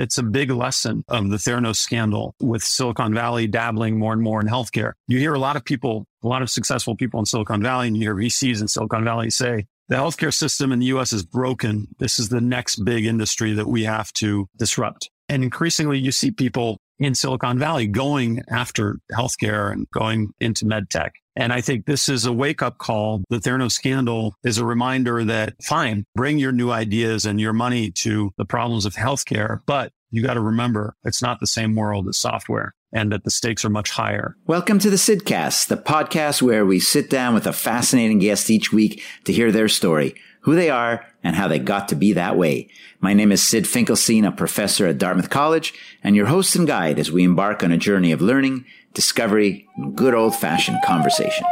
It's a big lesson of the Theranos scandal with Silicon Valley dabbling more and more in healthcare. You hear a lot of people, a lot of successful people in Silicon Valley, and you hear VCs in Silicon Valley say, the healthcare system in the US is broken. This is the next big industry that we have to disrupt. And increasingly, you see people in Silicon Valley going after healthcare and going into med tech. And I think this is a wake up call. The Theranos scandal is a reminder that fine, bring your new ideas and your money to the problems of healthcare, but you got to remember it's not the same world as software and that the stakes are much higher. Welcome to the Sydcast, the podcast where we sit down with a fascinating guest each week to hear their story who they are, and how they got to be that way. My name is Syd Finkelstein, a professor at Dartmouth College, and your host and guide as we embark on a journey of learning, discovery, and good old fashioned conversation.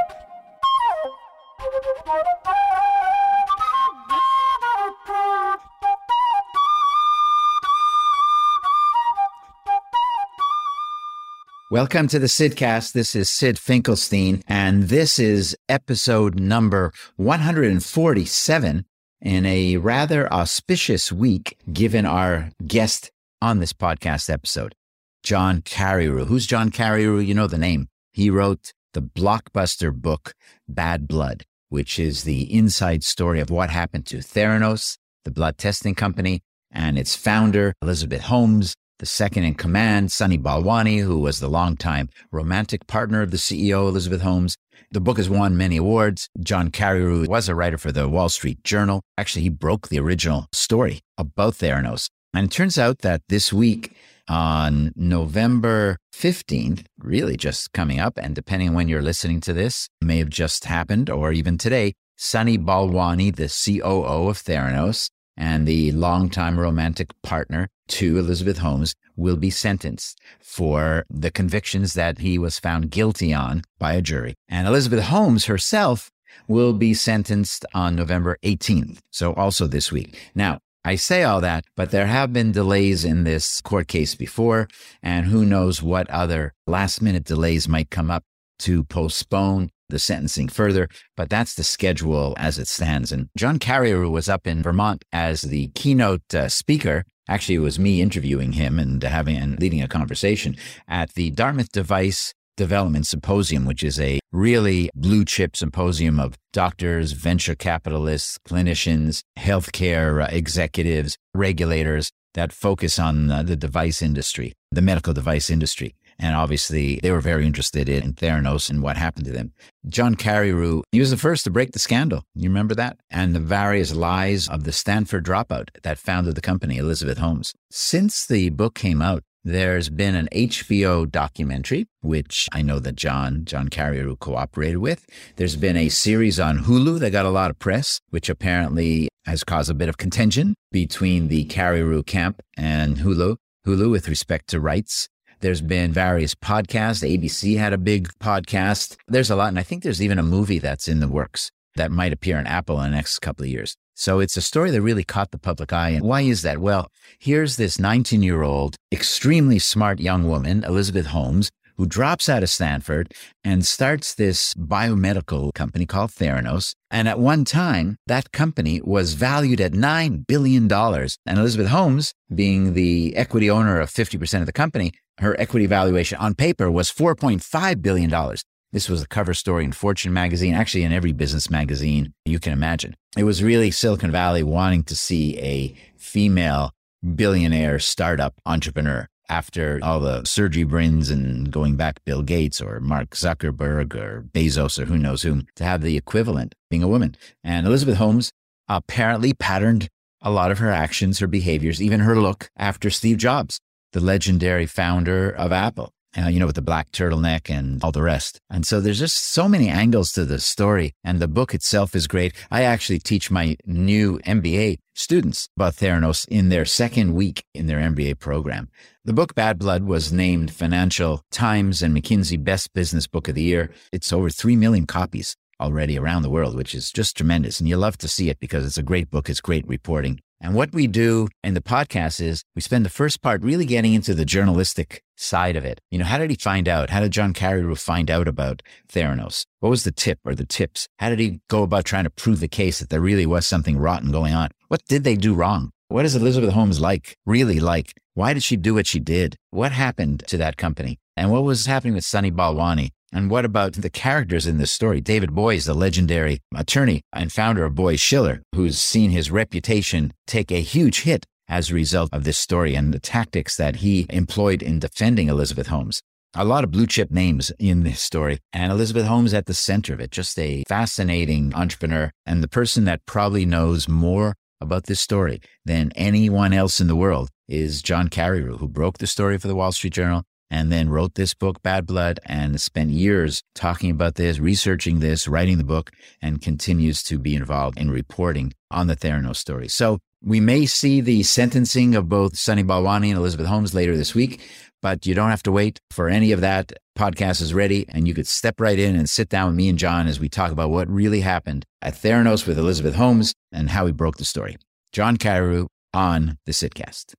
Welcome to the Sydcast. This is Syd Finkelstein, and this is episode number 147 in a rather auspicious week, given our guest on this podcast episode, John Carreyrou. Who's John Carreyrou? You know the name. He wrote the blockbuster book, Bad Blood, which is the inside story of what happened to Theranos, the blood testing company, and its founder, Elizabeth Holmes, the second in command, Sunny Balwani, who was the longtime romantic partner of the CEO, Elizabeth Holmes. The book has won many awards. John Carreyrou was a writer for the Wall Street Journal. Actually, he broke the original story about Theranos. And it turns out that this week, on November 15th, really just coming up, and depending on when you're listening to this, may have just happened or even today, Sunny Balwani, the COO of Theranos, and the longtime romantic partner to Elizabeth Holmes will be sentenced for the convictions that he was found guilty on by a jury. And Elizabeth Holmes herself will be sentenced on November 18th. So also this week. Now, I say all that, but there have been delays in this court case before, and who knows what other last minute delays might come up to postpone the sentencing further, but that's the schedule as it stands. And John Carreyrou was up in Vermont as the keynote uh, speaker. Actually, it was me interviewing him and having and leading a conversation at the Dartmouth Device Development Symposium, which is a really blue chip symposium of doctors, venture capitalists, clinicians, healthcare uh, executives, regulators that focus on uh, the device industry, the medical device industry. And obviously, they were very interested in Theranos and what happened to them. John Carreyrou, he was the first to break the scandal. You remember that? And the various lies of the Stanford dropout that founded the company, Elizabeth Holmes. Since the book came out, there's been an HBO documentary, which I know that John, John Carreyrou cooperated with. There's been a series on Hulu that got a lot of press, which apparently has caused a bit of contention between the Carreyrou camp and Hulu. Hulu with respect to rights. There's been various podcasts. ABC had a big podcast. There's a lot. And I think there's even a movie that's in the works that might appear on Apple in the next couple of years. So it's a story that really caught the public eye. And why is that? Well, here's this 19 year old, extremely smart young woman, Elizabeth Holmes, who drops out of Stanford and starts this biomedical company called Theranos. And at one time, that company was valued at $9 billion. And Elizabeth Holmes, being the equity owner of 50% of the company, her equity valuation on paper was $4.5 billion. This was a cover story in Fortune magazine, actually in every business magazine you can imagine. It was really Silicon Valley wanting to see a female billionaire startup entrepreneur after all the Sergey Brins and going back Bill Gates or Mark Zuckerberg or Bezos or who knows whom to have the equivalent being a woman. And Elizabeth Holmes apparently patterned a lot of her actions, her behaviors, even her look after Steve Jobs the legendary founder of Apple. Uh, you know, with the black turtleneck and all the rest. And so there's just so many angles to the story. And the book itself is great. I actually teach my new MBA students about Theranos in their second week in their MBA program. The book Bad Blood was named Financial Times and McKinsey Best Business Book of the Year. It's over 3 million copies already around the world, which is just tremendous. And you love to see it because it's a great book. It's great reporting. And what we do in the podcast is we spend the first part really getting into the journalistic side of it. You know, how did he find out? How did John Carreyrou find out about Theranos? What was the tip or the tips? How did he go about trying to prove the case that there really was something rotten going on? What did they do wrong? What is Elizabeth Holmes like, really like? Why did she do what she did? What happened to that company? And what was happening with Sunny Balwani? And what about the characters in this story? David Boies, the legendary attorney and founder of Boies Schiller, who's seen his reputation take a huge hit as a result of this story and the tactics that he employed in defending Elizabeth Holmes. A lot of blue chip names in this story, and Elizabeth Holmes at the center of it. Just a fascinating entrepreneur and the person that probably knows more about this story than anyone else in the world is John Carreyrou, who broke the story for the Wall Street Journal and then wrote this book, Bad Blood, and spent years talking about this, researching this, writing the book, and continues to be involved in reporting on the Theranos story. So we may see the sentencing of both Sunny Balwani and Elizabeth Holmes later this week, but you don't have to wait for any of that. Podcast is ready, and you could step right in and sit down with me and John as we talk about what really happened at Theranos with Elizabeth Holmes and how we broke the story. John Carreyrou on the Sydcast.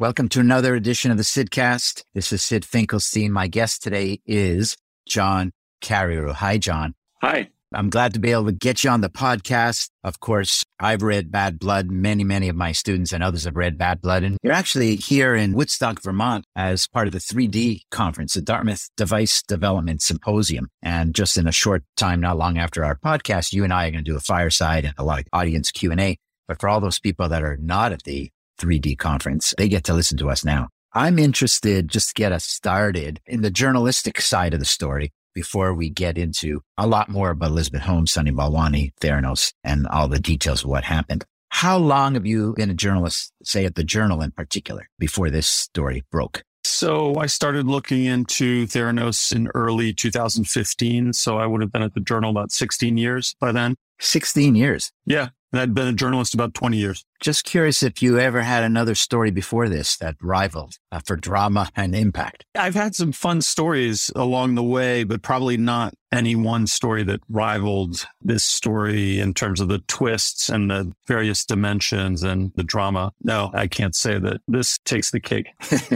Welcome to another edition of the Sydcast. This is Syd Finkelstein. My guest today is John Carreyrou. Hi, John. Hi. I'm glad to be able to get you on the podcast. Of course, I've read Bad Blood. Many, many of my students and others have read Bad Blood. And you're actually here in Woodstock, Vermont as part of the 3D conference, the Dartmouth Device Development Symposium. And just in a short time, not long after our podcast, you and I are going to do a fireside and a lot of audience Q&A. But for all those people that are not at the 3D conference. They get to listen to us now. I'm interested just to get us started in the journalistic side of the story before we get into a lot more about Elizabeth Holmes, Sunny Balwani, Theranos, and all the details of what happened. How long have you been a journalist, say at the Journal in particular, before this story broke? So I started looking into Theranos in early 2015. So I would have been at the Journal about 16 years by then. 16 years. Yeah. And I'd been a journalist about 20 years. Just curious if you ever had another story before this that rivaled uh, for drama and impact. I've had some fun stories along the way, but probably not any one story that rivaled this story in terms of the twists and the various dimensions and the drama. No, I can't say that this takes the cake.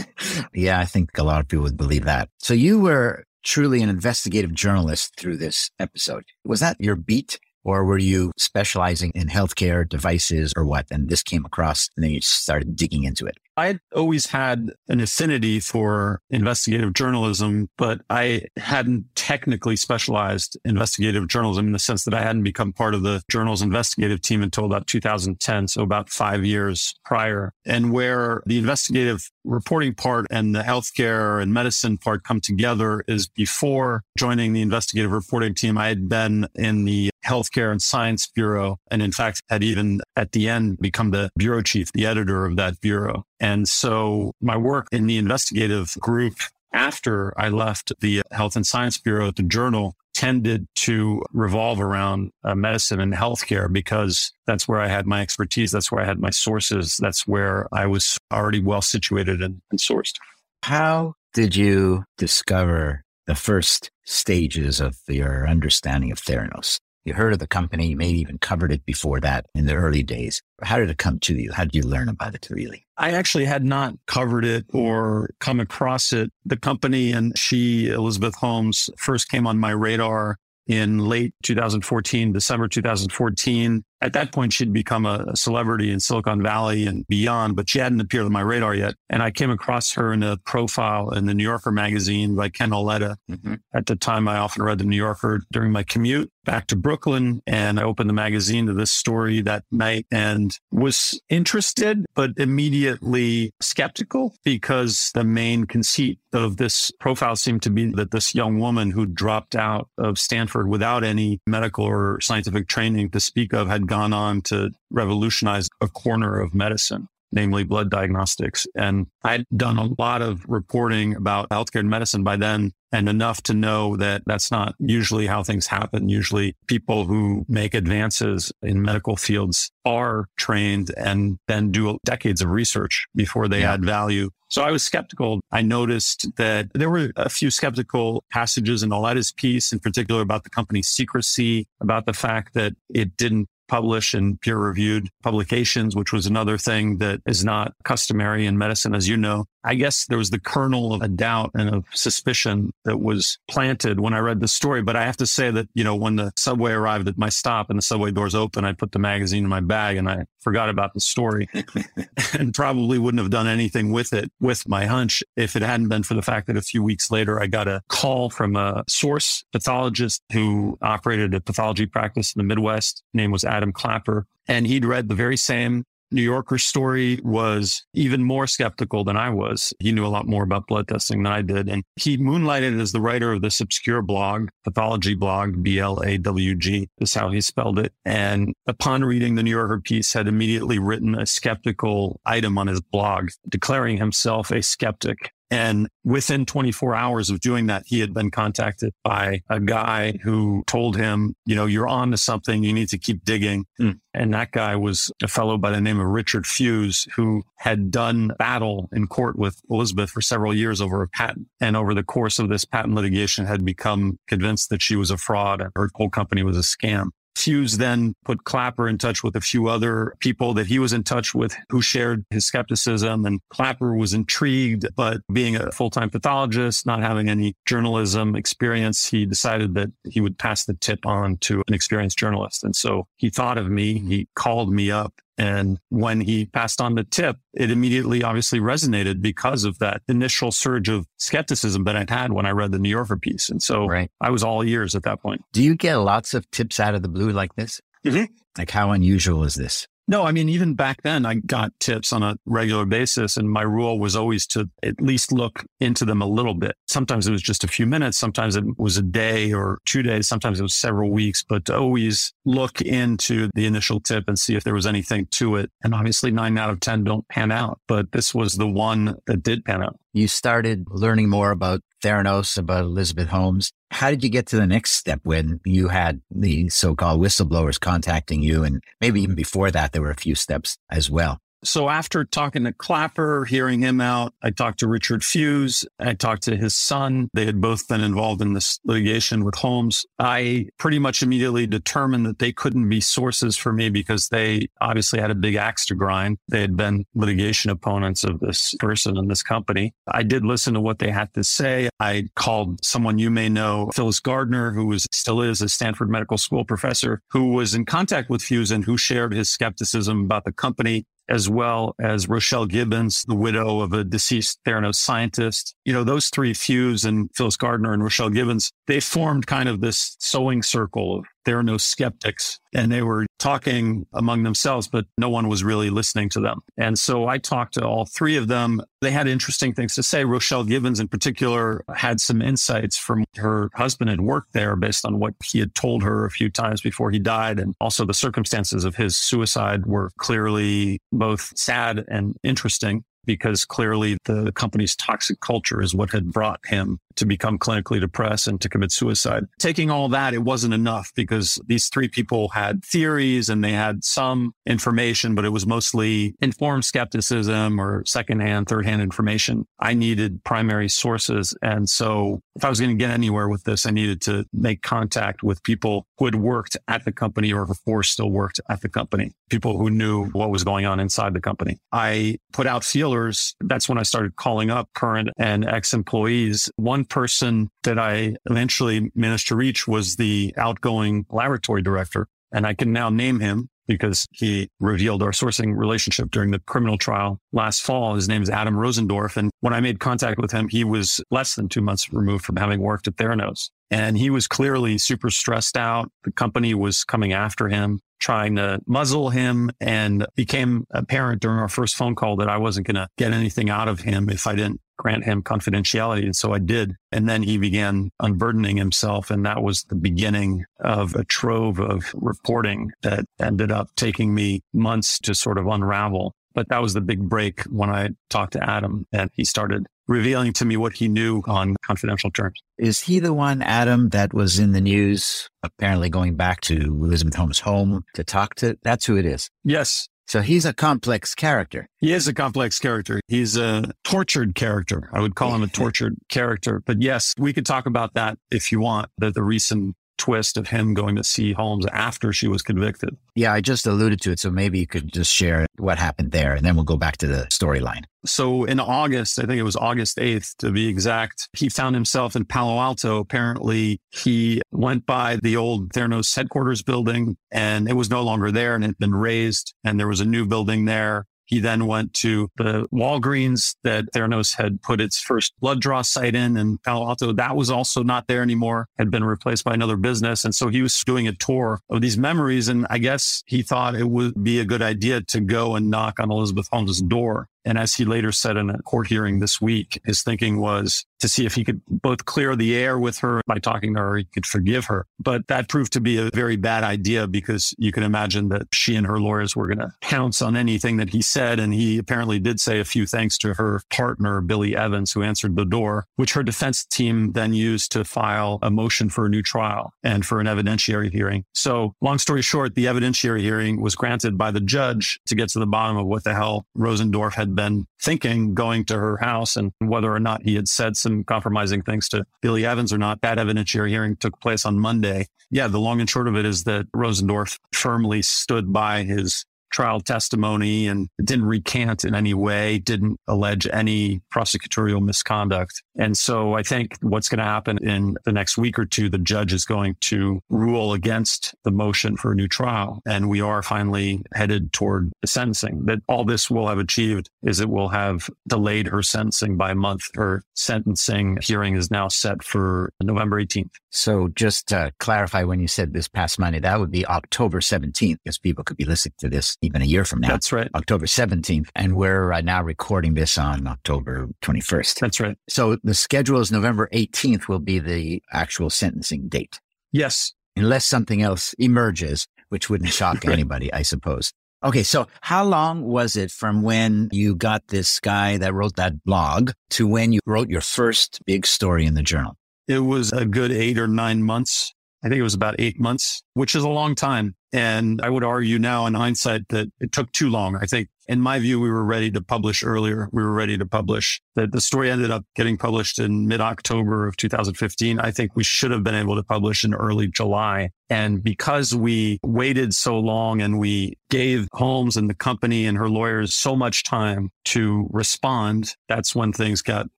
yeah, I think a lot of people would believe that. So you were truly an investigative journalist through this episode. Was that your beat? Or were you specializing in healthcare devices or what? And this came across and then you started digging into it. I always had an affinity for investigative journalism, but I hadn't technically specialized investigative journalism in the sense that I hadn't become part of the journal's investigative team until about 2010. So about five years prior and where the investigative reporting part and the healthcare and medicine part come together is before joining the investigative reporting team. I had been in the healthcare and science bureau. And in fact, had even at the end become the bureau chief, the editor of that bureau. And so my work in the investigative group after I left the Health and Science Bureau at the Journal tended to revolve around uh, medicine and healthcare because that's where I had my expertise. That's where I had my sources. That's where I was already well situated and, and sourced. How did you discover the first stages of your understanding of Theranos? You heard of the company, you maybe even covered it before that in the early days. How did it come to you? How did you learn about it really? I actually had not covered it or come across it. The company and she, Elizabeth Holmes, first came on my radar in late 2014, December 2014. At that point, she'd become a, celebrity in Silicon Valley and beyond, but she hadn't appeared on my radar yet. And I came across her in a profile in the New Yorker magazine by Ken Auletta. Mm-hmm. At the time, I often read the New Yorker during my commute back to Brooklyn. And I opened the magazine to this story that night and was interested, but immediately skeptical because the main conceit of this profile seemed to be that this young woman who dropped out of Stanford without any medical or scientific training to speak of had gone on to revolutionize a corner of medicine namely blood diagnostics. And I'd done a lot of reporting about healthcare and medicine by then and enough to know that that's not usually how things happen. Usually people who make advances in medical fields are trained and then do decades of research before they yeah. add value. So I was skeptical. I noticed that there were a few skeptical passages in Auletta's piece, in particular about the company's secrecy, about the fact that it didn't publish in peer reviewed publications, which was another thing that is not customary in medicine, as you know. I guess there was the kernel of a doubt and of suspicion that was planted when I read the story. But I have to say that, you know, when the subway arrived at my stop and the subway doors open, I put the magazine in my bag and I forgot about the story and probably wouldn't have done anything with it with my hunch if it hadn't been for the fact that a few weeks later I got a call from a source pathologist who operated a pathology practice in the Midwest. His name was Adam Clapper. And he'd read the very same New Yorker story was even more skeptical than I was. He knew a lot more about blood testing than I did. And he moonlighted as the writer of this obscure blog, pathology blog, B L A W G is how he spelled it. And upon reading the New Yorker piece, had immediately written a skeptical item on his blog, declaring himself a skeptic and within 24 hours of doing that, he had been contacted by a guy who told him, you know, you're on to something. You need to keep digging. Mm. And that guy was a fellow by the name of Richard Fuisz, who had done battle in court with Elizabeth for several years over a patent. And over the course of this patent litigation had become convinced that she was a fraud and her whole company was a scam. Fuisz then put Clapper in touch with a few other people that he was in touch with who shared his skepticism. And Clapper was intrigued, but being a full time pathologist, not having any journalism experience, he decided that he would pass the tip on to an experienced journalist. And so he thought of me. He called me up and when he passed on the tip, it immediately obviously resonated because of that initial surge of skepticism that I'd had when I read the New Yorker piece. And so right. I was all ears at that point. Do you get lots of tips out of the blue like this? Mm-hmm. Like how unusual is this? No, I mean, even back then, I got tips on a regular basis, and my rule was always to at least look into them a little bit. Sometimes it was just a few minutes, sometimes it was a day or two days, sometimes it was several weeks, but to always look into the initial tip and see if there was anything to it. And obviously, nine out of 10 don't pan out, but this was the one that did pan out. You started learning more about Theranos, about Elizabeth Holmes. How did you get to the next step when you had the so-called whistleblowers contacting you? And maybe even before that, there were a few steps as well. So after talking to Clapper, hearing him out, I talked to Richard Fuisz. I talked to his son. They had both been involved in this litigation with Holmes. I pretty much immediately determined that they couldn't be sources for me because they obviously had a big axe to grind. They had been litigation opponents of this person and this company. I did listen to what they had to say. I called someone you may know, Phyllis Gardner, who was still is a Stanford Medical School professor, who was in contact with Fuisz and who shared his skepticism about the company as well as Rochelle Gibbons, the widow of a deceased Theranos scientist. You know, those three Fuisz and Phyllis Gardner and Rochelle Gibbons, they formed kind of this sewing circle of Theranos skeptics and they were talking among themselves, but no one was really listening to them. And so I talked to all three of them. They had interesting things to say. Rochelle Gibbons in particular had some insights from her husband had worked there based on what he had told her a few times before he died. And also the circumstances of his suicide were clearly both sad and interesting because clearly the company's toxic culture is what had brought him to become clinically depressed and to commit suicide. Taking all that, it wasn't enough because these three people had theories and they had some information, but it was mostly informed skepticism or secondhand, thirdhand information. I needed primary sources. And so if I was going to get anywhere with this, I needed to make contact with people who had worked at the company or before still worked at the company, people who knew what was going on inside the company. I put out feelers that's when I started calling up current and ex employees. One person that I eventually managed to reach was the outgoing laboratory director. And I can now name him because he revealed our sourcing relationship during the criminal trial last fall. His name is Adam Rosendorff. And when I made contact with him, he was less than two months removed from having worked at Theranos. And he was clearly super stressed out. The company was coming after him trying to muzzle him and became apparent during our first phone call that I wasn't going to get anything out of him if I didn't grant him confidentiality. And so I did. And then he began unburdening himself. And that was the beginning of a trove of reporting that ended up taking me months to sort of unravel. But that was the big break when I talked to Adam and he started revealing to me what he knew on confidential terms. Is he the one, Adam, that was in the news, apparently going back to Elizabeth Holmes' home to talk to? That's who it is. Yes. So he's a complex character. He is a complex character. He's a tortured character. I would call him a tortured character. But yes, we could talk about that if you want, the, the recent twist of him going to see Holmes after she was convicted. Yeah, I just alluded to it. So maybe you could just share what happened there and then we'll go back to the storyline. So in August, I think it was August 8th to be exact, he found himself in Palo Alto. Apparently, he went by the old Theranos headquarters building and it was no longer there and it had been razed. And there was a new building there. He then went to the Walgreens that Theranos had put its first blood draw site in in Palo Alto. That was also not there anymore, had been replaced by another business. And so he was doing a tour of these memories. And I guess he thought it would be a good idea to go and knock on Elizabeth Holmes' door. And as he later said in a court hearing this week, his thinking was to see if he could both clear the air with her by talking to her, he could forgive her. But that proved to be a very bad idea because you can imagine that she and her lawyers were going to pounce on anything that he said. And he apparently did say a few thanks to her partner, Billy Evans, who answered the door, which her defense team then used to file a motion for a new trial and for an evidentiary hearing. So long story short, the evidentiary hearing was granted by the judge to get to the bottom of what the hell Rosendorff had been thinking going to her house and whether or not he had said some compromising things to Billy Evans or not. That evidentiary hearing took place on Monday. Yeah, the long and short of it is that Rosendorff firmly stood by his trial testimony and didn't recant in any way, didn't allege any prosecutorial misconduct. And so I think what's going to happen in the next week or two, the judge is going to rule against the motion for a new trial. And we are finally headed toward the sentencing. That all this will have achieved is it will have delayed her sentencing by a month. Her sentencing hearing is now set for November 18th. So just to clarify, when you said this past Monday, that would be October 17th, because people could be listening to this even a year from now. That's right. October 17th. And we're uh, now recording this on October 21st. That's right. So the schedule is November 18th will be the actual sentencing date. Yes. Unless something else emerges, which wouldn't shock anybody, I suppose. Okay. So how long was it from when you got this guy that wrote that blog to when you wrote your first big story in the journal? It was a good eight or nine months. I think it was about eight months, which is a long time. And I would argue now in hindsight that it took too long. I think in my view, we were ready to publish earlier. We were ready to publish that the story ended up getting published in mid October of 2015. I think we should have been able to publish in early July. And because we waited so long and we gave Holmes and the company and her lawyers so much time to respond, that's when things got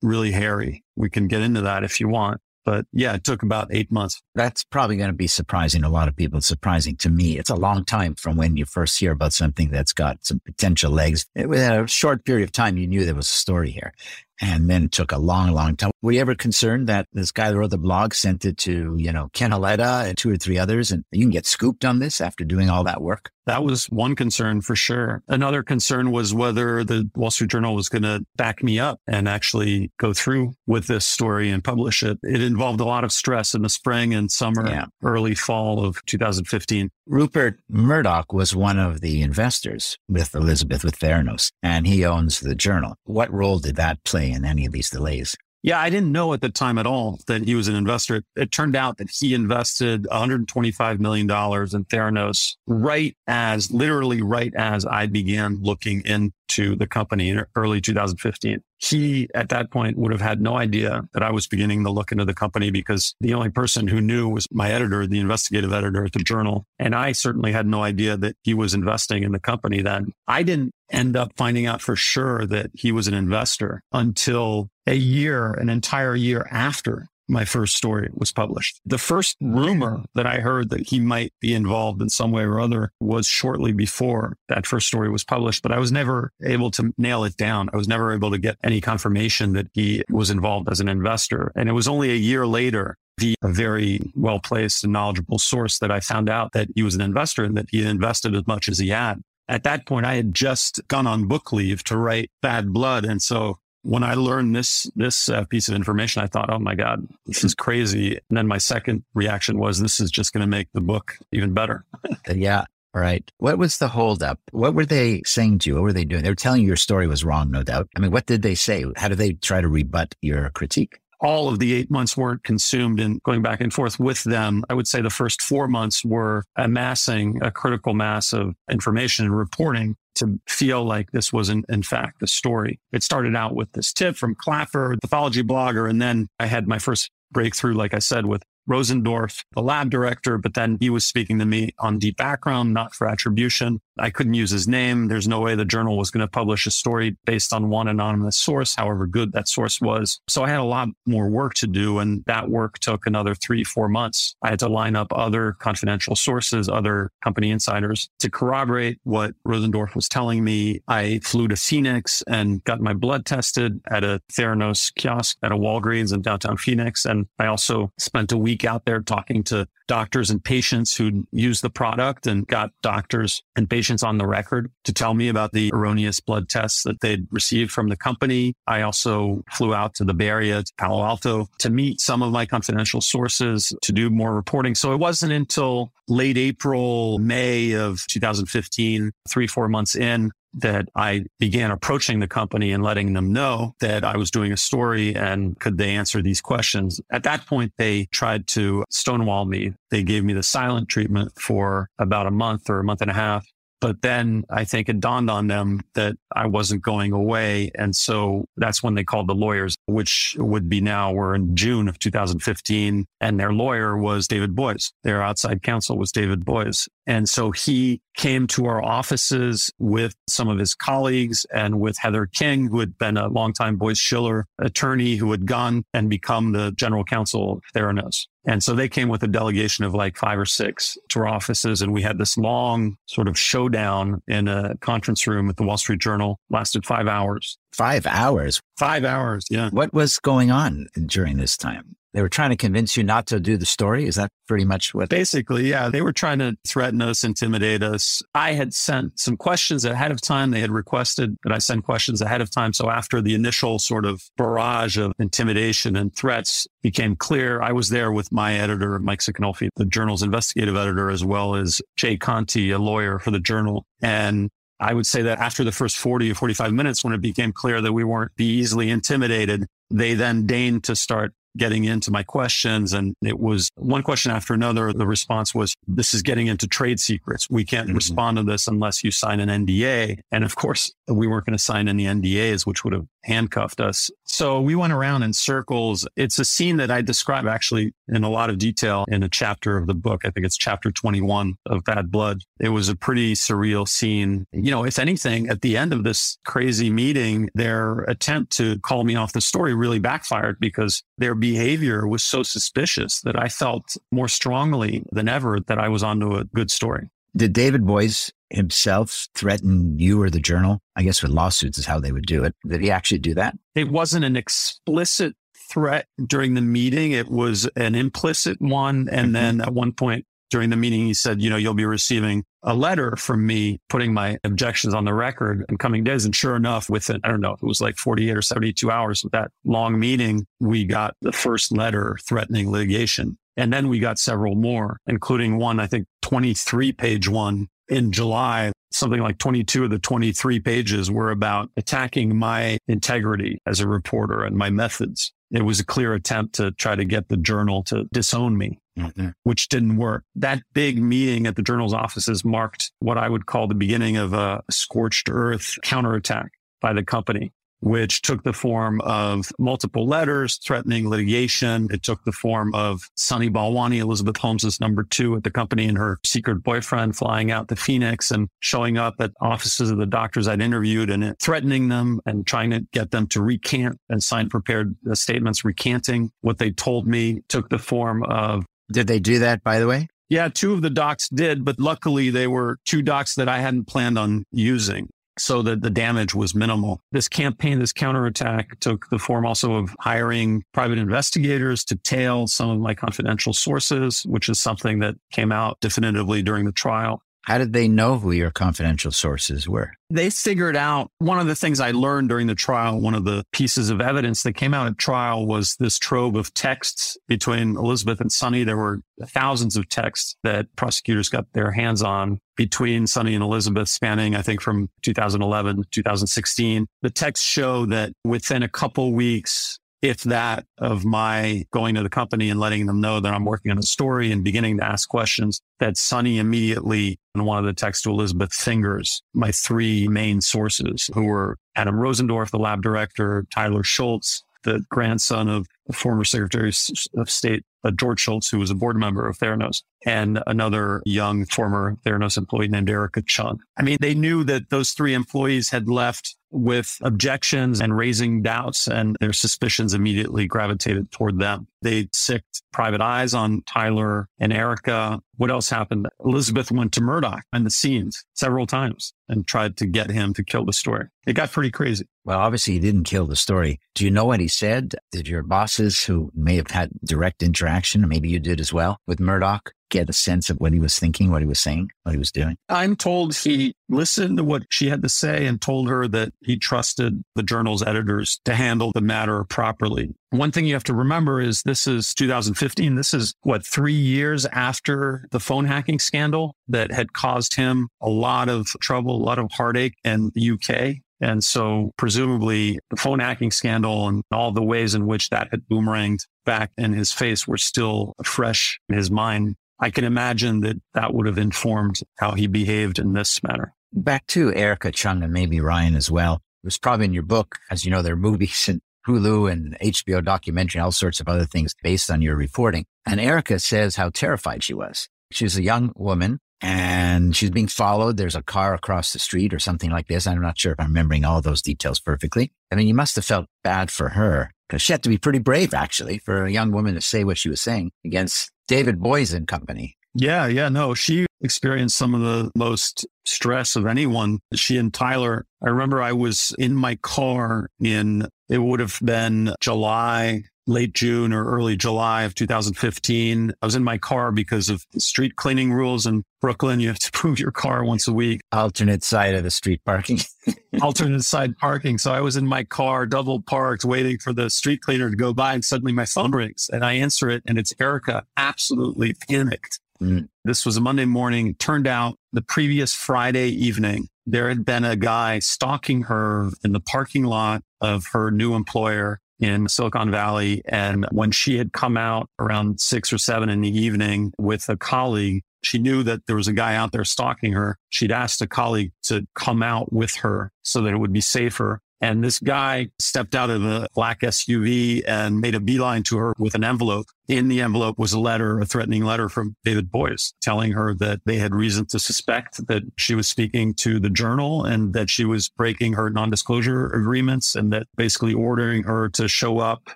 really hairy. We can get into that if you want. But yeah, it took about eight months. That's probably going to be surprising a lot of people. It's surprising to me. It's a long time from when you first hear about something that's got some potential legs. Within a short period of time, you knew there was a story here. And then took a long, long time. Were you ever concerned that this guy that wrote the blog sent it to, you know, Ken Auletta and two or three others and you can get scooped on this after doing all that work? That was one concern for sure. Another concern was whether the Wall Street Journal was going to back me up and actually go through with this story and publish it. It involved a lot of stress in the spring and summer, yeah. early fall of 2015. Rupert Murdoch was one of the investors with Elizabeth with Theranos, and he owns the journal. What role did that play in any of these delays? Yeah, I didn't know at the time at all that he was an investor. It, it turned out that he invested $125 million in Theranos right as, literally right as I began looking into the company in early 2015. He, at that point, would have had no idea that I was beginning to look into the company because the only person who knew was my editor, the investigative editor at the journal. And I certainly had no idea that he was investing in the company then. I didn't end up finding out for sure that he was an investor until a year, an entire year after my first story was published. The first rumor that I heard that he might be involved in some way or other was shortly before that first story was published, but I was never able to nail it down. I was never able to get any confirmation that he was involved as an investor. And it was only a year later a very well placed and knowledgeable source that I found out that he was an investor and that he invested as much as he had. At that point, I had just gone on book leave to write Bad Blood. And so when I learned this this uh, piece of information, I thought, "Oh my God, this is crazy." And then my second reaction was, "This is just going to make the book even better." yeah. Right. What was the holdup? What were they saying to you? What were they doing? They were telling you your story was wrong, no doubt. I mean, what did they say? How did they try to rebut your critique? All of the eight months weren't consumed in going back and forth with them. I would say the first four months were amassing a critical mass of information and reporting to feel like this wasn't, in fact, the story. It started out with this tip from Clapper, pathology blogger, and then I had my first breakthrough, like I said, with Rosendorff, the lab director, but then he was speaking to me on deep background, not for attribution. I couldn't use his name. There's no way the journal was going to publish a story based on one anonymous source, however good that source was. So I had a lot more work to do. And that work took another three, four months. I had to line up other confidential sources, other company insiders to corroborate what Rosendorff was telling me. I flew to Phoenix and got my blood tested at a Theranos kiosk at a Walgreens in downtown Phoenix. And I also spent a week out there talking to doctors and patients who'd used the product and got doctors and patients on the record to tell me about the erroneous blood tests that they'd received from the company. I also flew out to the Bay Area, to Palo Alto to meet some of my confidential sources to do more reporting. So it wasn't until late April, May of 2015, three, four months in, that I began approaching the company and letting them know that I was doing a story and could they answer these questions. At that point, they tried to stonewall me. They gave me the silent treatment for about a month or a month and a half. But then I think it dawned on them that I wasn't going away. And so that's when they called the lawyers, which would be now we're in June of 2015. And their lawyer was David Boies. Their outside counsel was David Boies. And so he came to our offices with some of his colleagues and with Heather King, who had been a longtime Boies Schiller attorney who had gone and become the general counsel of Theranos. And so they came with a delegation of like five or six to our offices. And we had this long sort of showdown in a conference room at the Wall Street Journal, lasted five hours. Five hours. Five hours. Yeah. What was going on during this time? They were trying to convince you not to do the story. Is that pretty much what? Basically, yeah. They were trying to threaten us, intimidate us. I had sent some questions ahead of time. They had requested that I send questions ahead of time. So after the initial sort of barrage of intimidation and threats became clear, I was there with my editor, Mike Siconolfi, the journal's investigative editor, as well as Jay Conti, a lawyer for the journal. And I would say that after the first 40 or 45 minutes, when it became clear that we weren't be easily intimidated, they then deigned to start getting into my questions. And it was one question after another. The response was, this is getting into trade secrets. We can't mm-hmm. respond to this unless you sign an NDA. And of course, we weren't going to sign any NDAs, which would have handcuffed us. So we went around in circles. It's a scene that I describe actually in a lot of detail in a chapter of the book. I think it's chapter 21 of Bad Blood. It was a pretty surreal scene. You know, if anything, at the end of this crazy meeting, their attempt to call me off the story really backfired because their behavior was so suspicious that I felt more strongly than ever that I was onto a good story. Did David Boies himself threaten you or the journal? I guess with lawsuits is how they would do it. Did he actually do that? It wasn't an explicit threat during the meeting. It was an implicit one. And mm-hmm. then at one point during the meeting, he said, you know, you'll be receiving a letter from me putting my objections on the record in coming days. And sure enough, within, I don't know, it was like 48 or 72 hours of that long meeting, we got the first letter threatening litigation. And then we got several more, including one, I think 23 page one in July. Something like 22 of the 23 pages were about attacking my integrity as a reporter and my methods. It was a clear attempt to try to get the journal to disown me. Mm-hmm. Which didn't work. That big meeting at the journal's offices marked what I would call the beginning of a scorched earth counterattack by the company which took the form of multiple letters threatening litigation. It took the form of Sunny Balwani, Elizabeth Holmes's number two at the company and her secret boyfriend flying out to Phoenix and showing up at offices of the doctors I'd interviewed and threatening them and trying to get them to recant and sign prepared uh, statements recanting what they told me took the form of. Did they do that, by the way? Yeah, two of the docs did, but luckily they were two docs that I hadn't planned on using so that the damage was minimal. This campaign, this counterattack took the form also of hiring private investigators to tail some of my confidential sources, which is something that came out definitively during the trial. How did they know who your confidential sources were? They figured out one of the things I learned during the trial. One of the pieces of evidence that came out at trial was this trove of texts between Elizabeth and Sunny. There were thousands of texts that prosecutors got their hands on between Sunny and Elizabeth spanning, I think from 2011 to 2016. The texts show that within a couple weeks, if that of my going to the company and letting them know that I'm working on a story and beginning to ask questions that Sunny immediately in one of the texts to Elizabeth fingers my three main sources who were Adam Rosendorff, the lab director, Tyler Schultz, the grandson of former Secretary of State uh, George Shultz, who was a board member of Theranos, and another young former Theranos employee named Erika Cheung. I mean, they knew that those three employees had left with objections and raising doubts, and their suspicions immediately gravitated toward them. They sicked private eyes on Tyler and Erika. What else happened? Elizabeth went to Murdoch and the scenes several times and tried to get him to kill the story. It got pretty crazy. Well, obviously, he didn't kill the story. Do you know what he said? Did your bosses, who may have had direct interaction, maybe you did as well, with Murdoch, get a sense of what he was thinking, what he was saying, what he was doing? I'm told he listened to what she had to say and told her that he trusted the journal's editors to handle the matter properly. One thing you have to remember is this is 2015. This is what, three years after the phone hacking scandal that had caused him a lot of trouble, a lot of heartache in the UK. And so presumably the phone hacking scandal and all the ways in which that had boomeranged back in his face were still fresh in his mind. I can imagine that that would have informed how he behaved in this manner. Back to Erika Cheung and maybe Ryan as well. It was probably in your book. As you know, there are movies and Hulu and HBO documentary, all sorts of other things based on your reporting. And Erika says how terrified she was. She was a young woman and she's being followed. There's a car across the street or something like this. I'm not sure if I'm remembering all those details perfectly. I mean, you must have felt bad for her because she had to be pretty brave, actually, for a young woman to say what she was saying against David Boies and company. Yeah, yeah, no, she experienced some of the most stress of anyone. She and Tyler, I remember I was in my car in, it would have been July late June or early July of 2015. I was in my car because of street cleaning rules in Brooklyn. You have to prove your car once a week. Alternate side of the street parking. Alternate side parking. So I was in my car, double parked, waiting for the street cleaner to go by. And suddenly my phone rings and I answer it and it's Erika, absolutely panicked. Mm. This was a Monday morning. It turned out the previous Friday evening, there had been a guy stalking her in the parking lot of her new employer in Silicon Valley. And when she had come out around six or seven in the evening with a colleague, she knew that there was a guy out there stalking her. She'd asked a colleague to come out with her so that it would be safer. And this guy stepped out of the black SUV and made a beeline to her with an envelope. In the envelope was a letter, a threatening letter from David Boies telling her that they had reason to suspect that she was speaking to the journal and that she was breaking her non-disclosure agreements and that basically ordering her to show up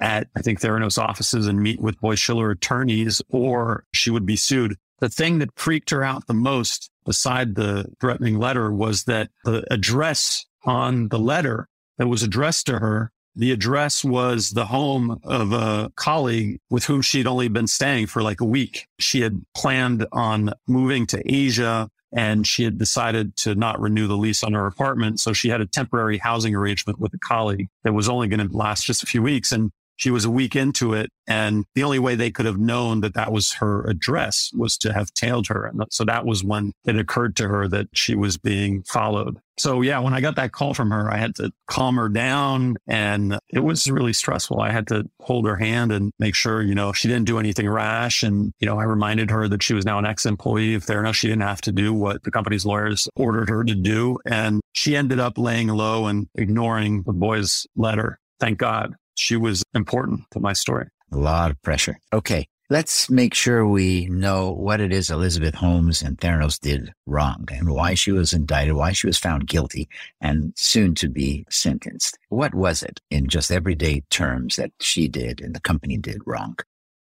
at, I think, Theranos offices and meet with Boies Schiller attorneys or she would be sued. The thing that freaked her out the most beside the threatening letter was that the address on the letter that was addressed to her. The address was the home of a colleague with whom she'd only been staying for like a week. She had planned on moving to Asia and she had decided to not renew the lease on her apartment. So she had a temporary housing arrangement with a colleague that was only going to last just a few weeks. And she was a week into it. And the only way they could have known that that was her address was to have tailed her. And so that was when it occurred to her that she was being followed. So yeah, when I got that call from her, I had to calm her down and it was really stressful. I had to hold her hand and make sure, you know, she didn't do anything rash. And, you know, I reminded her that she was now an ex-employee of Theranos. She didn't have to do what the company's lawyers ordered her to do. And she ended up laying low and ignoring the Boies letter. Thank God she was important to my story. A lot of pressure. Okay. Let's make sure we know what it is Elizabeth Holmes and Theranos did wrong and why she was indicted, why she was found guilty and soon to be sentenced. What was it in just everyday terms that she did and the company did wrong?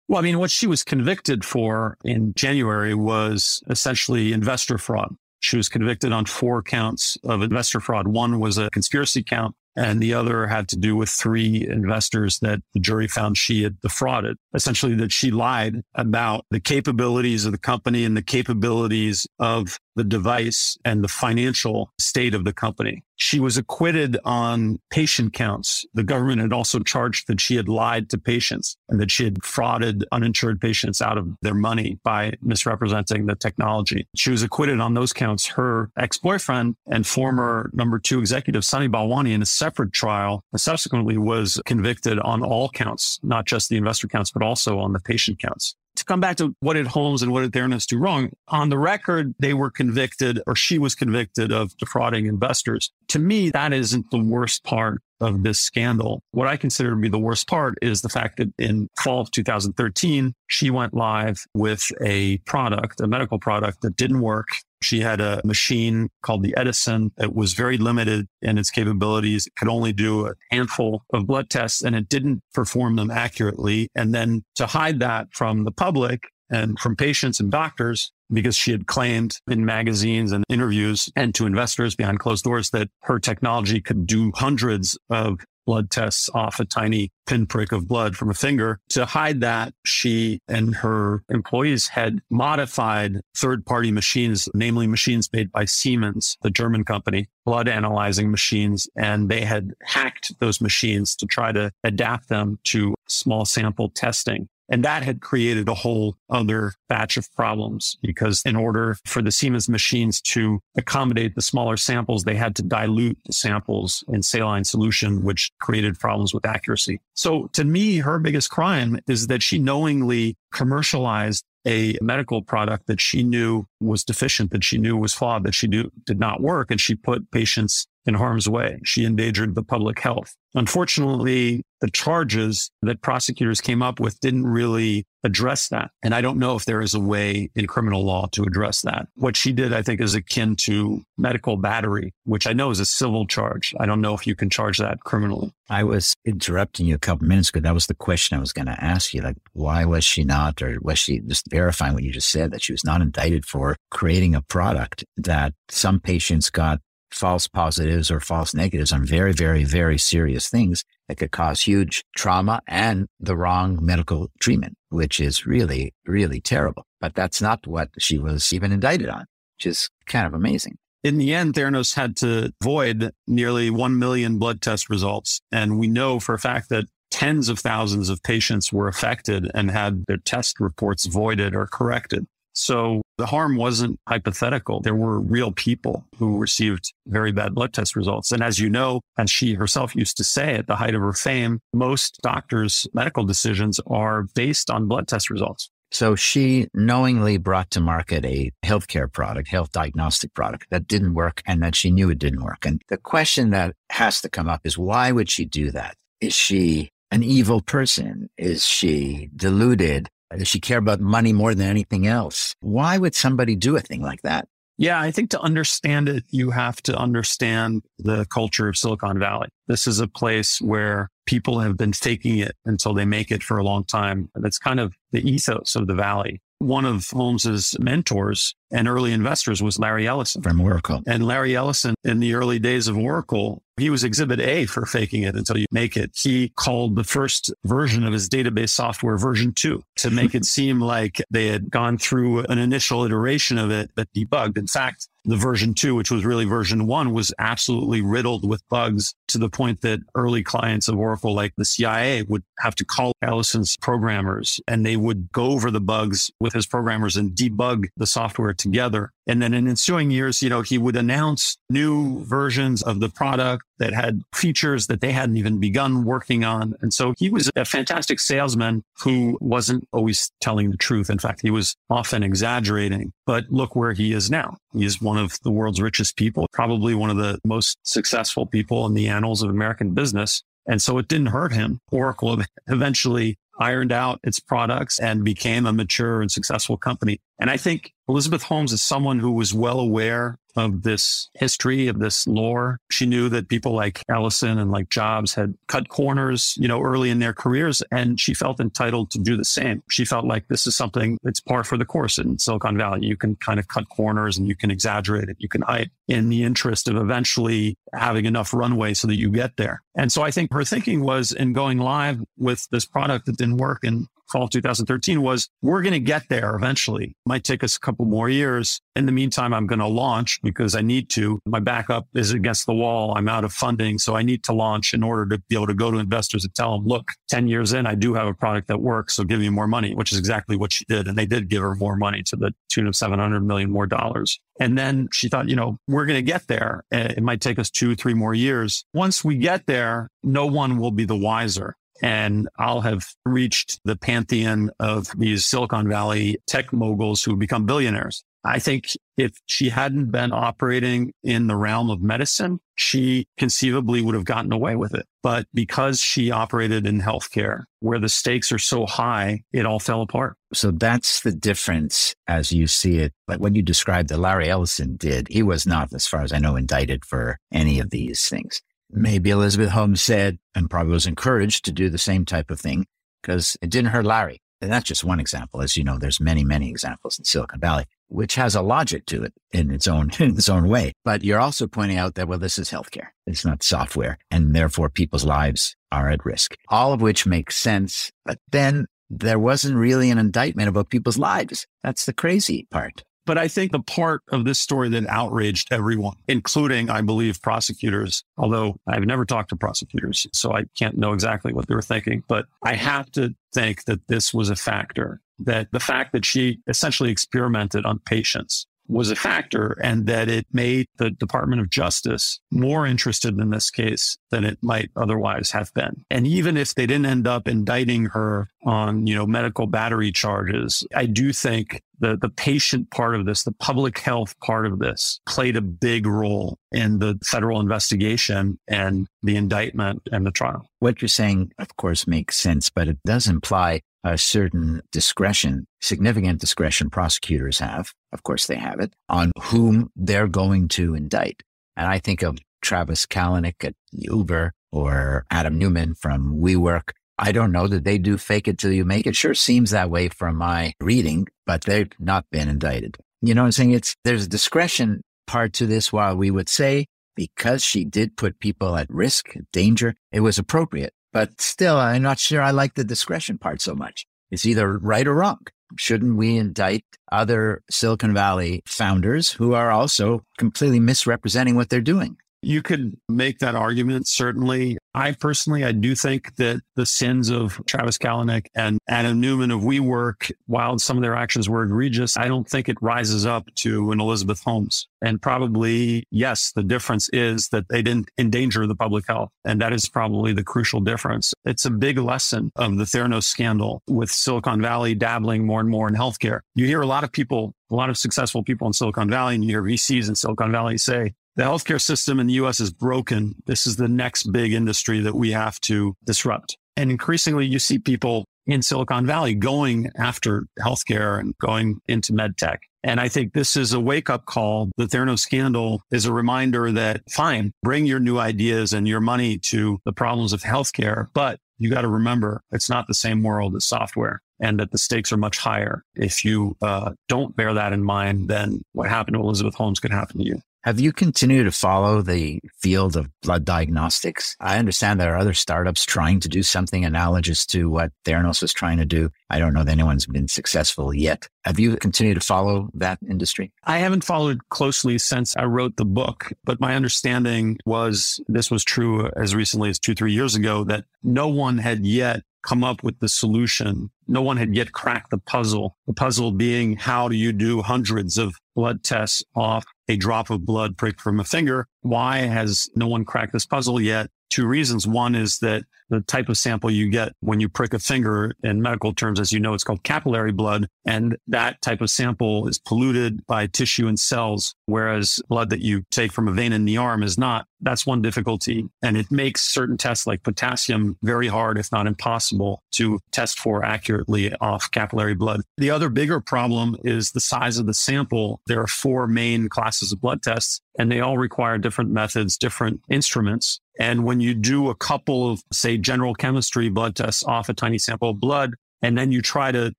Well, I mean, what she was convicted for in January was essentially investor fraud. She was convicted on four counts of investor fraud. One was a conspiracy count and the other had to do with three investors that the jury found she had defrauded. Essentially, that she lied about the capabilities of the company and the capabilities of the device and the financial state of the company. She was acquitted on patient counts. The government had also charged that she had lied to patients and that she had frauded uninsured patients out of their money by misrepresenting the technology. She was acquitted on those counts. Her ex-boyfriend and former number two executive, Sunny Balwani, in a separate trial, and subsequently was convicted on all counts, not just the investor counts, but also on the patient counts to come back to what did Holmes and what did Theranos do wrong? On the record, they were convicted or she was convicted of defrauding investors. To me, that isn't the worst part of this scandal. What I consider to be the worst part is the fact that in fall of 2013, she went live with a product, a medical product that didn't work. She had a machine called the Edison that was very limited in its capabilities. It could only do a handful of blood tests and it didn't perform them accurately. And then to hide that from the public and from patients and doctors, because she had claimed in magazines and interviews and to investors behind closed doors that her technology could do hundreds of blood tests off a tiny pinprick of blood from a finger. To hide that, she and her employees had modified third party machines, namely machines made by Siemens, the German company, blood analyzing machines. And they had hacked those machines to try to adapt them to small sample testing. And that had created a whole other batch of problems because in order for the Siemens machines to accommodate the smaller samples, they had to dilute the samples in saline solution, which created problems with accuracy. So to me, her biggest crime is that she knowingly commercialized a medical product that she knew was deficient, that she knew was flawed, that she knew did not work. And she put patients in harm's way. She endangered the public health. Unfortunately, the charges that prosecutors came up with didn't really address that. And I don't know if there is a way in criminal law to address that. What she did, I think, is akin to medical battery, which I know is a civil charge. I don't know if you can charge that criminally. I was interrupting you a couple minutes ago. That was the question I was going to ask you. Like, why was she not, or was she just verifying what you just said, that she was not indicted for creating a product that some patients got false positives or false negatives on very, very, very serious things that could cause huge trauma and the wrong medical treatment, which is really, really terrible. But that's not what she was even indicted on, which is kind of amazing. In the end, Theranos had to void nearly 1 million blood test results. And we know for a fact that tens of thousands of patients were affected and had their test reports voided or corrected. So the harm wasn't hypothetical. There were real people who received very bad blood test results. And as you know, and she herself used to say at the height of her fame, most doctors' medical decisions are based on blood test results. So she knowingly brought to market a healthcare product, health diagnostic product that didn't work and that she knew it didn't work. And the question that has to come up is why would she do that? Is she an evil person? Is she deluded? Does she care about money more than anything else? Why would somebody do a thing like that? Yeah, I think to understand it, you have to understand the culture of Silicon Valley. This is a place where people have been faking it until they make it for a long time. That's kind of the ethos of the Valley one of Holmes's mentors and early investors was Larry Ellison from Oracle. And Larry Ellison in the early days of Oracle, he was exhibit A for faking it until you make it. He called the first version of his database software version two to make it seem like they had gone through an initial iteration of it but debugged. In fact, the version two, which was really version one, was absolutely riddled with bugs to the point that early clients of Oracle, like the CIA, would have to call Ellison's programmers and they would go over the bugs with his programmers and debug the software together. And then in ensuing years, you know, he would announce new versions of the product that had features that they hadn't even begun working on. And so he was a fantastic salesman who wasn't always telling the truth. In fact, he was often exaggerating, but look where he is now. He is one of the world's richest people, probably one of the most successful people in the annals of American business. And so it didn't hurt him. Oracle eventually ironed out its products and became a mature and successful company. And I think Elizabeth Holmes is someone who was well aware of this history of this lore. She knew that people like Ellison and like Jobs had cut corners, you know, early in their careers, and she felt entitled to do the same. She felt like this is something that's par for the course in Silicon Valley. You can kind of cut corners and you can exaggerate it. You can hype in the interest of eventually having enough runway so that you get there. And so I think her thinking was in going live with this product that didn't work and fall of 2013 was we're going to get there eventually. Might take us a couple more years. In the meantime, I'm going to launch because I need to. My backup is against the wall. I'm out of funding. So I need to launch in order to be able to go to investors and tell them, look, 10 years in, I do have a product that works. So give me more money, which is exactly what she did. And they did give her more money to the tune of 700 million more dollars. And then she thought, you know, we're going to get there. It might take us two, three more years. Once we get there, no one will be the wiser and I'll have reached the pantheon of these Silicon Valley tech moguls who become billionaires. I think if she hadn't been operating in the realm of medicine, she conceivably would have gotten away with it. But because she operated in healthcare where the stakes are so high, it all fell apart. So that's the difference as you see it. But when you described that Larry Ellison did, he was not, as far as I know, indicted for any of these things. Maybe Elizabeth Holmes said, and probably was encouraged to do the same type of thing because it didn't hurt Larry. And that's just one example. As you know, there's many, many examples in Silicon Valley, which has a logic to it in its own, in its own way. But you're also pointing out that, well, this is healthcare. It's not software. And therefore people's lives are at risk, all of which makes sense. But then there wasn't really an indictment about people's lives. That's the crazy part. But I think the part of this story that outraged everyone, including, I believe, prosecutors, although I've never talked to prosecutors, so I can't know exactly what they were thinking, but I have to think that this was a factor, that the fact that she essentially experimented on patients was a factor and that it made the Department of Justice more interested in this case than it might otherwise have been. And even if they didn't end up indicting her on, you know, medical battery charges, I do think the, the patient part of this, the public health part of this played a big role in the federal investigation and the indictment and the trial. What you're saying, of course, makes sense, but it does imply a certain discretion, significant discretion prosecutors have. Of course, they have it on whom they're going to indict. And I think of Travis Kalanick at Uber or Adam Neumann from WeWork. I don't know that they do fake it till you make it. Sure seems that way from my reading, but they've not been indicted. You know what I'm saying? It's, there's a discretion part to this while we would say because she did put people at risk, danger, it was appropriate. But still, I'm not sure I like the discretion part so much. It's either right or wrong. Shouldn't we indict other Silicon Valley founders who are also completely misrepresenting what they're doing? You could make that argument, certainly. I personally, I do think that the sins of Travis Kalanick and Adam Neumann of WeWork, while some of their actions were egregious, I don't think it rises up to an Elizabeth Holmes. And probably, yes, the difference is that they didn't endanger the public health. And that is probably the crucial difference. It's a big lesson of the Theranos scandal with Silicon Valley dabbling more and more in healthcare. You hear a lot of people, a lot of successful people in Silicon Valley, and you hear VCs in Silicon Valley say, the healthcare system in the US is broken. This is the next big industry that we have to disrupt. And increasingly, you see people in Silicon Valley going after healthcare and going into med tech. And I think this is a wake up call. The Theranos scandal is a reminder that fine, bring your new ideas and your money to the problems of healthcare, but you got to remember it's not the same world as software and that the stakes are much higher. If you uh, don't bear that in mind, then what happened to Elizabeth Holmes could happen to you. Have you continued to follow the field of blood diagnostics? I understand there are other startups trying to do something analogous to what Theranos was trying to do. I don't know that anyone's been successful yet. Have you continued to follow that industry? I haven't followed closely since I wrote the book, but my understanding was this was true as recently as two, three years ago that no one had yet come up with the solution. No one had yet cracked the puzzle. The puzzle being how do you do hundreds of blood tests off a drop of blood pricked from a finger? Why has no one cracked this puzzle yet? Two reasons. One is that the type of sample you get when you prick a finger in medical terms, as you know, it's called capillary blood. And that type of sample is polluted by tissue and cells, whereas blood that you take from a vein in the arm is not. That's one difficulty. And it makes certain tests like potassium very hard, if not impossible to test for accurately off capillary blood. The other bigger problem is the size of the sample. There are four main classes of blood tests and they all require different methods, different instruments. And when you do a couple of, say, general chemistry blood tests off a tiny sample of blood, and then you try to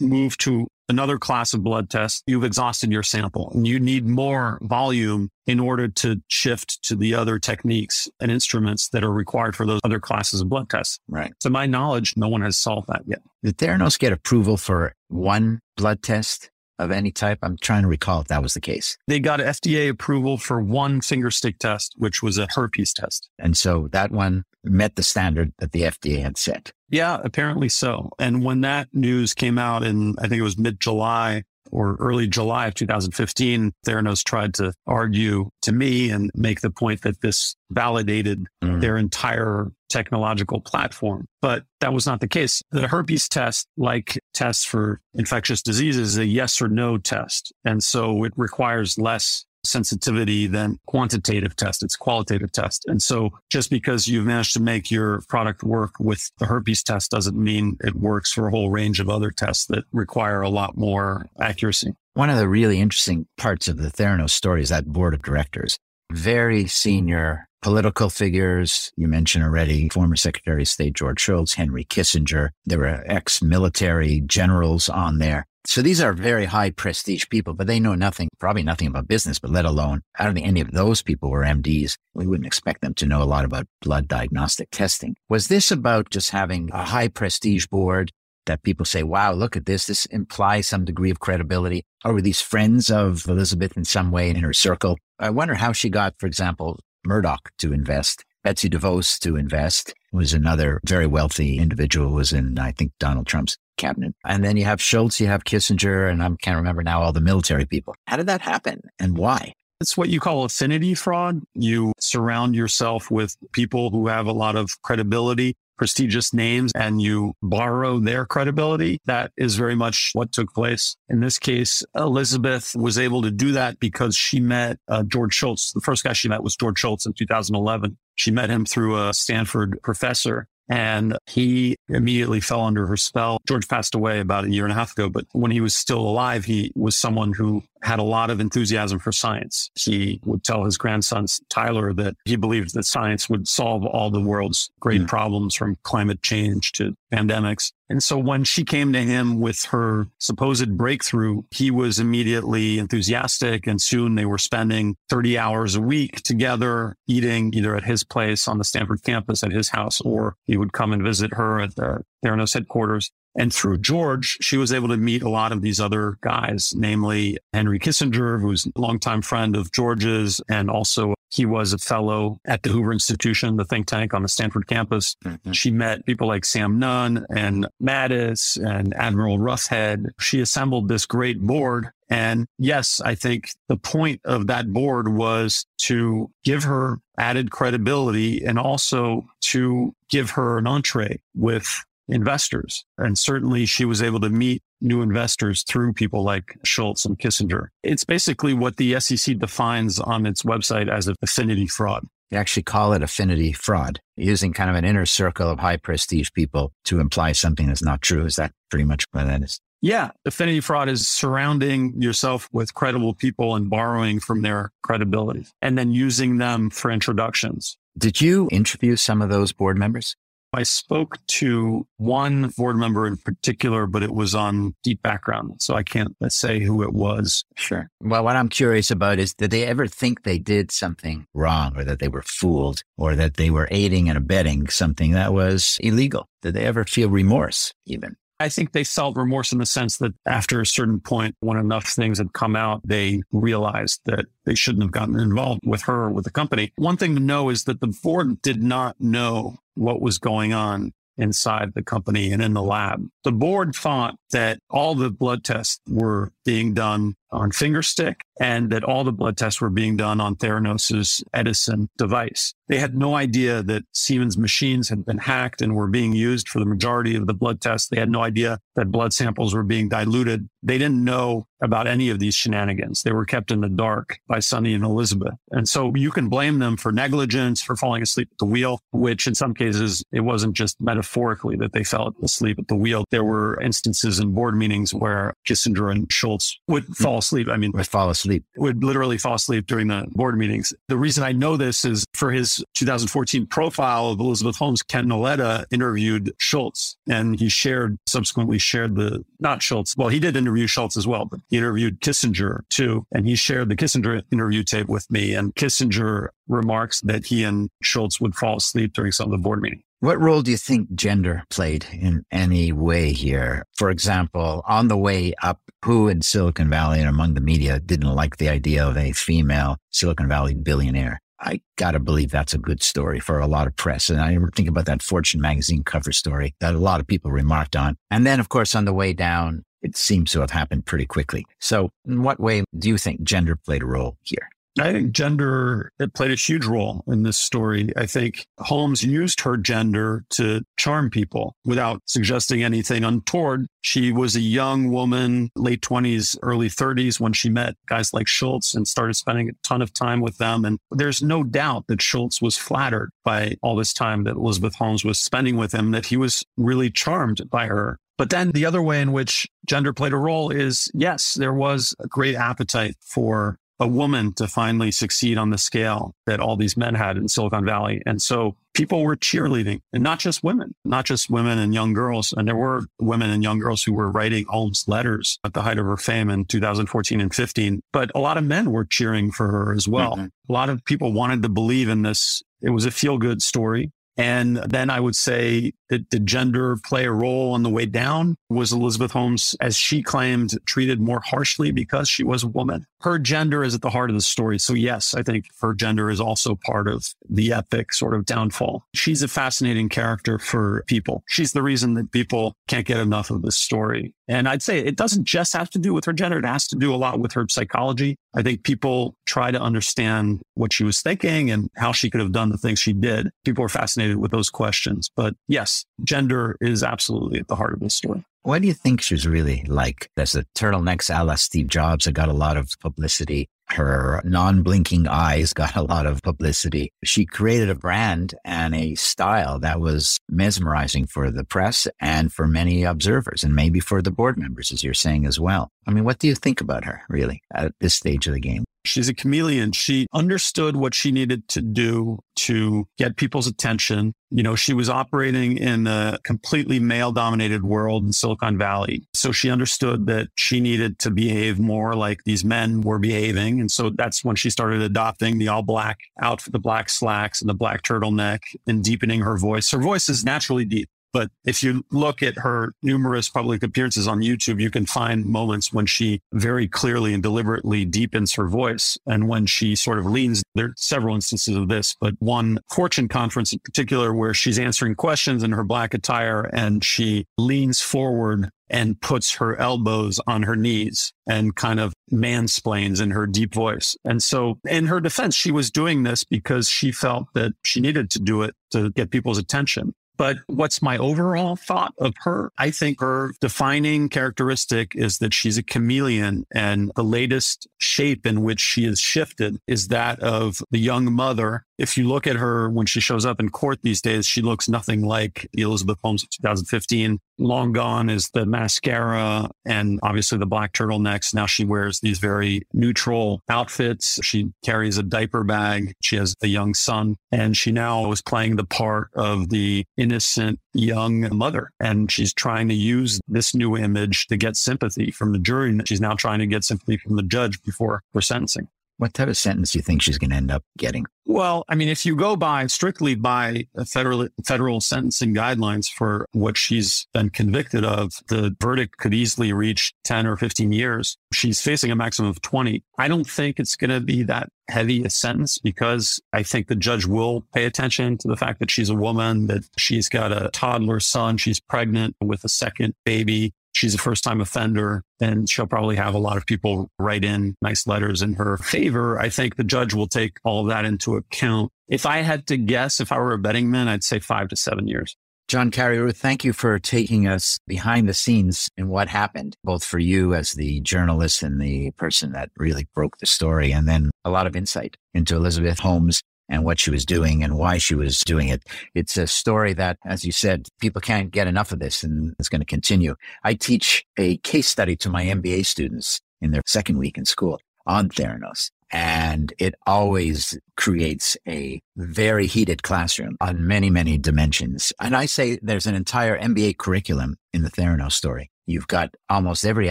move to another class of blood tests, you've exhausted your sample and you need more volume in order to shift to the other techniques and instruments that are required for those other classes of blood tests. Right. To my knowledge, no one has solved that yet. Did Theranos get approval for one blood test? Of any type? I'm trying to recall if that was the case. They got FDA approval for one finger stick test, which was a herpes test. And so that one met the standard that the FDA had set. Yeah, apparently so. And when that news came out in, I think it was mid July, or early July of 2015, Theranos tried to argue to me and make the point that this validated mm. their entire technological platform. But that was not the case. The herpes test, like tests for infectious diseases, is a yes or no test. And so it requires less sensitivity than quantitative test. It's qualitative test. And so just because you've managed to make your product work with the herpes test doesn't mean it works for a whole range of other tests that require a lot more accuracy. One of the really interesting parts of the Theranos story is that board of directors. Very senior political figures. You mentioned already former Secretary of State George Shultz, Henry Kissinger. There were ex military generals on there. So these are very high prestige people, but they know nothing, probably nothing about business, but let alone, I don't think any of those people were MDs. We wouldn't expect them to know a lot about blood diagnostic testing. Was this about just having a high prestige board that people say, wow, look at this. This implies some degree of credibility. Or were these friends of Elizabeth in some way in her circle? I wonder how she got, for example, Murdoch to invest. Betsy DeVos to invest was another very wealthy individual who was in, I think, Donald Trump's cabinet. And then you have Shultz, you have Kissinger, and I can't remember now all the military people. How did that happen and why? It's what you call affinity fraud. You surround yourself with people who have a lot of credibility, prestigious names, and you borrow their credibility. That is very much what took place. In this case, Elizabeth was able to do that because she met uh, George Shultz. The first guy she met was George Shultz in 2011. She met him through a Stanford professor and he immediately fell under her spell. George passed away about a year and a half ago, but when he was still alive, he was someone who had a lot of enthusiasm for science. He would tell his grandson, Tyler, that he believed that science would solve all the world's great mm. problems from climate change to pandemics. And so when she came to him with her supposed breakthrough, he was immediately enthusiastic. And soon they were spending 30 hours a week together, eating either at his place on the Stanford campus at his house, or he would come and visit her at the Theranos headquarters. And through George, she was able to meet a lot of these other guys, namely Henry Kissinger, who's a longtime friend of George's. And also he was a fellow at the Hoover Institution, the think tank on the Stanford campus. Mm-hmm. She met people like Sam Nunn and Mattis and Admiral Roughead. She assembled this great board. And yes, I think the point of that board was to give her added credibility and also to give her an entree with investors. And certainly she was able to meet new investors through people like Shultz and Kissinger. It's basically what the SEC defines on its website as affinity fraud. They actually call it affinity fraud, using kind of an inner circle of high prestige people to imply something that's not true. Is that pretty much what that is? Yeah. Affinity fraud is surrounding yourself with credible people and borrowing from their credibility and then using them for introductions. Did you interview some of those board members? I spoke to one board member in particular, but it was on deep background. So I can't uh, say who it was. Sure. Well, what I'm curious about is did they ever think they did something wrong or that they were fooled or that they were aiding and abetting something that was illegal? Did they ever feel remorse even? I think they felt remorse in the sense that after a certain point, when enough things had come out, they realized that they shouldn't have gotten involved with her or with the company. One thing to know is that the board did not know what was going on inside the company and in the lab. The board thought that all the blood tests were being done on fingerstick and that all the blood tests were being done on Theranos's Edison device. They had no idea that Siemens machines had been hacked and were being used for the majority of the blood tests. They had no idea that blood samples were being diluted. They didn't know about any of these shenanigans. They were kept in the dark by Sunny and Elizabeth. And so you can blame them for negligence, for falling asleep at the wheel, which in some cases, it wasn't just metaphorically that they fell asleep at the wheel. There were instances in board meetings where Kissinger and Shultz would hmm. fall asleep. I mean, would fall asleep, would literally fall asleep during the board meetings. The reason I know this is for his 2014 profile of Elizabeth Holmes, Ken Auletta interviewed Shultz and he shared, subsequently shared the, not Shultz. Well, he did interview Shultz as well, but he interviewed Kissinger too. And he shared the Kissinger interview tape with me. And Kissinger remarks that he and Shultz would fall asleep during some of the board meetings. What role do you think gender played in any way here? For example, on the way up, who in Silicon Valley and among the media didn't like the idea of a female Silicon Valley billionaire? I got to believe that's a good story for a lot of press. And I remember think about that Fortune magazine cover story that a lot of people remarked on. And then, of course, on the way down, it seems to have happened pretty quickly. So, in what way do you think gender played a role here? I think gender it played a huge role in this story. I think Holmes used her gender to charm people without suggesting anything untoward. She was a young woman, late 20s, early 30s when she met guys like Shultz and started spending a ton of time with them. And there's no doubt that Shultz was flattered by all this time that Elizabeth Holmes was spending with him, that he was really charmed by her. But then the other way in which gender played a role is yes, there was a great appetite for a woman to finally succeed on the scale that all these men had in Silicon Valley. And so people were cheerleading and not just women, not just women and young girls. And there were women and young girls who were writing Holmes letters at the height of her fame in 2014 and 15. But a lot of men were cheering for her as well. Mm-hmm. A lot of people wanted to believe in this. It was a feel good story. And then I would say that did gender play a role on the way down? Was Elizabeth Holmes, as she claimed, treated more harshly because she was a woman? Her gender is at the heart of the story. So yes, I think her gender is also part of the epic sort of downfall. She's a fascinating character for people. She's the reason that people can't get enough of this story. And I'd say it doesn't just have to do with her gender. It has to do a lot with her psychology. I think people try to understand what she was thinking and how she could have done the things she did. People are fascinated with those questions. But yes, gender is absolutely at the heart of this story. What do you think she's really like? There's a turtlenecks a la Steve Jobs that got a lot of publicity. Her non blinking eyes got a lot of publicity. She created a brand and a style that was mesmerizing for the press and for many observers and maybe for the board members, as you're saying as well. I mean, what do you think about her really at this stage of the game? She's a chameleon. She understood what she needed to do to get people's attention. You know, she was operating in a completely male dominated world in Silicon Valley. So she understood that she needed to behave more like these men were behaving. And so that's when she started adopting the all black outfit, the black slacks and the black turtleneck and deepening her voice. Her voice is naturally deep. But if you look at her numerous public appearances on YouTube, you can find moments when she very clearly and deliberately deepens her voice. And when she sort of leans, there are several instances of this, but one fortune conference in particular where she's answering questions in her black attire and she leans forward and puts her elbows on her knees and kind of mansplains in her deep voice. And so in her defense, she was doing this because she felt that she needed to do it to get people's attention. But what's my overall thought of her? I think her defining characteristic is that she's a chameleon and the latest shape in which she has shifted is that of the young mother if you look at her when she shows up in court these days, she looks nothing like the Elizabeth Holmes of 2015. Long gone is the mascara and obviously the black turtlenecks. Now she wears these very neutral outfits. She carries a diaper bag. She has a young son and she now is playing the part of the innocent young mother. And she's trying to use this new image to get sympathy from the jury. And She's now trying to get sympathy from the judge before her sentencing. What type of sentence do you think she's going to end up getting? Well, I mean, if you go by strictly by federal federal sentencing guidelines for what she's been convicted of, the verdict could easily reach 10 or 15 years. She's facing a maximum of 20. I don't think it's going to be that heavy a sentence because I think the judge will pay attention to the fact that she's a woman, that she's got a toddler son, she's pregnant with a second baby she's a first time offender and she'll probably have a lot of people write in nice letters in her favor. I think the judge will take all that into account. If I had to guess, if I were a betting man, I'd say five to seven years. John Carreyrou, thank you for taking us behind the scenes in what happened, both for you as the journalist and the person that really broke the story, and then a lot of insight into Elizabeth Holmes and what she was doing and why she was doing it. It's a story that, as you said, people can't get enough of this and it's going to continue. I teach a case study to my MBA students in their second week in school on Theranos. And it always creates a very heated classroom on many, many dimensions. And I say there's an entire MBA curriculum in the Theranos story. You've got almost every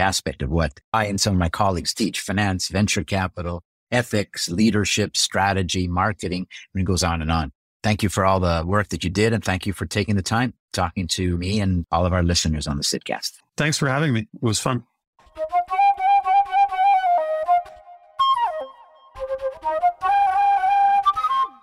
aspect of what I and some of my colleagues teach finance, venture capital, ethics, leadership, strategy, marketing, and it goes on and on. Thank you for all the work that you did. And thank you for taking the time talking to me and all of our listeners on the Sydcast. Thanks for having me. It was fun.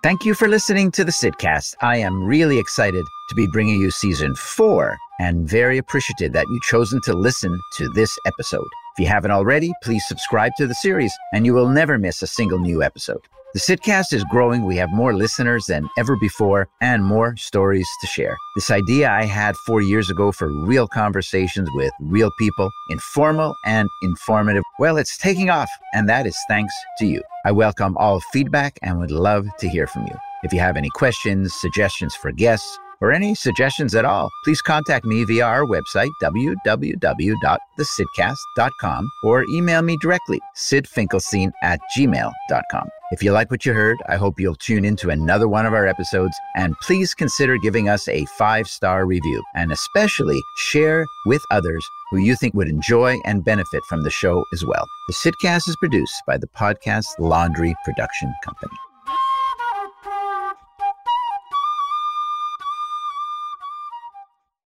Thank you for listening to the Sydcast. I am really excited to be bringing you season four and very appreciative that you've chosen to listen to this episode. If you haven't already, please subscribe to the series and you will never miss a single new episode. The Sydcast is growing. We have more listeners than ever before and more stories to share. This idea I had four years ago for real conversations with real people, informal and informative, well, it's taking off, and that is thanks to you. I welcome all feedback and would love to hear from you. If you have any questions, suggestions for guests, or any suggestions at all, please contact me via our website, www.thesydcast.com, or email me directly, sydfinkelstein at gmail.com. If you like what you heard, I hope you'll tune into another one of our episodes, and please consider giving us a five star review, and especially share with others who you think would enjoy and benefit from the show as well. The Sydcast is produced by the Podcast Laundry Production Company.